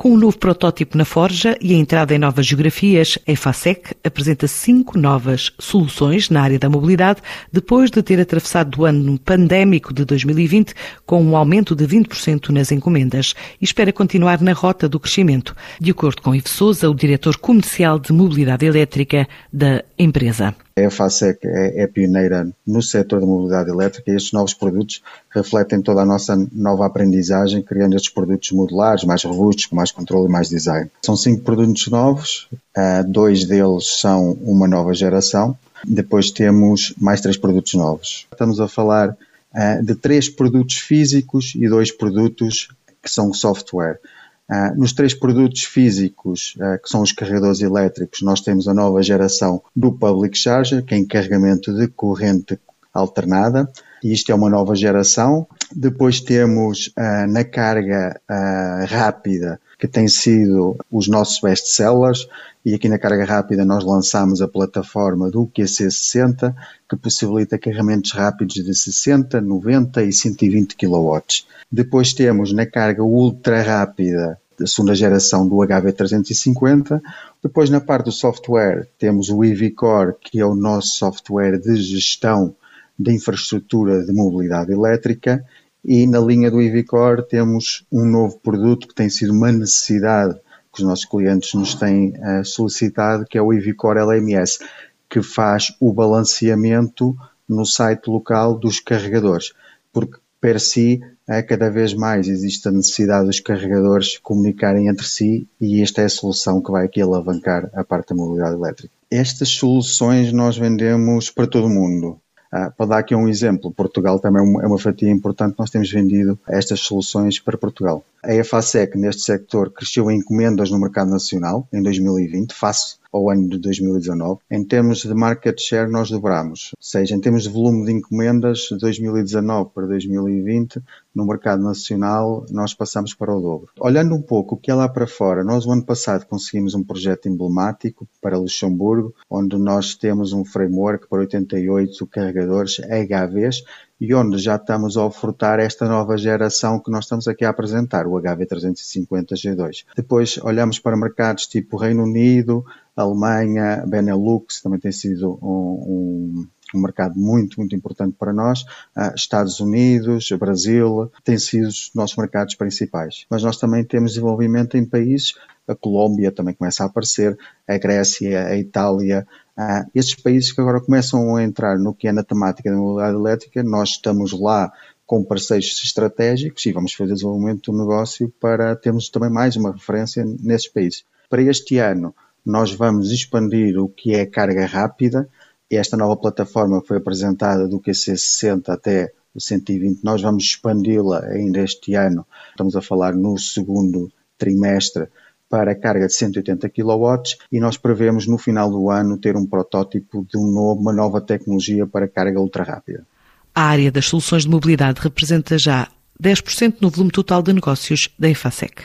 Com um novo protótipo na forja e a entrada em novas geografias, a EFASEC apresenta cinco novas soluções na área da mobilidade, depois de ter atravessado o ano pandémico de 2020 com um aumento de 20% nas encomendas e espera continuar na rota do crescimento, de acordo com Ivo Souza, o diretor comercial de mobilidade elétrica da empresa. A EFASEC é, é pioneira no setor da mobilidade elétrica e estes novos produtos refletem toda a nossa nova aprendizagem, criando estes produtos modulares, mais robustos, com mais controle e mais design. São cinco produtos novos, uh, dois deles são uma nova geração, depois temos mais três produtos novos. Estamos a falar uh, de três produtos físicos e dois produtos que são software. Uh, nos três produtos físicos, uh, que são os carregadores elétricos, nós temos a nova geração do Public Charger, que é em carregamento de corrente alternada, e isto é uma nova geração. Depois temos uh, na carga rápida, que tem sido os nossos best-sellers, e aqui na carga rápida nós lançamos a plataforma do QC60, que possibilita carregamentos rápidos de 60, 90 e 120 kW. Depois temos na carga ultra rápida da segunda geração do HV350. Depois na parte do software temos o EVCore, que é o nosso software de gestão de infraestrutura de mobilidade elétrica. E na linha do EVCore temos um novo produto que tem sido uma necessidade que os nossos clientes nos têm uh, solicitado, que é o EVCore LMS, que faz o balanceamento no site local dos carregadores, porque per si uh, cada vez mais existe a necessidade dos carregadores comunicarem entre si e esta é a solução que vai aqui alavancar a parte da mobilidade elétrica. Estas soluções nós vendemos para todo o mundo. Uh, para dar aqui um exemplo, Portugal também é uma fatia importante, nós temos vendido estas soluções para Portugal. A EFASEC neste sector cresceu em encomendas no mercado nacional em 2020, face ao ano de 2019. Em termos de market share, nós dobramos. Ou seja, em termos de volume de encomendas, de 2019 para 2020, no mercado nacional, nós passamos para o dobro. Olhando um pouco o que é lá para fora, nós o ano passado conseguimos um projeto emblemático para Luxemburgo, onde nós temos um framework para 88 carregadores HVs e onde já estamos a ofertar esta nova geração que nós estamos aqui a apresentar, o HV350G2. Depois olhamos para mercados tipo Reino Unido, Alemanha, Benelux, também tem sido um, um um mercado muito, muito importante para nós. Uh, Estados Unidos, Brasil, têm sido os nossos mercados principais. Mas nós também temos desenvolvimento em países, a Colômbia também começa a aparecer, a Grécia, a Itália, uh, estes países que agora começam a entrar no que é na temática da mobilidade elétrica, nós estamos lá com parceiros estratégicos e vamos fazer desenvolvimento do negócio para termos também mais uma referência nesses países. Para este ano, nós vamos expandir o que é carga rápida. Esta nova plataforma foi apresentada do QC60 até o 120. Nós vamos expandi-la ainda este ano. Estamos a falar no segundo trimestre para carga de 180 kW e nós prevemos no final do ano ter um protótipo de um uma nova tecnologia para carga ultra rápida. A área das soluções de mobilidade representa já 10% no volume total de negócios da Infasec.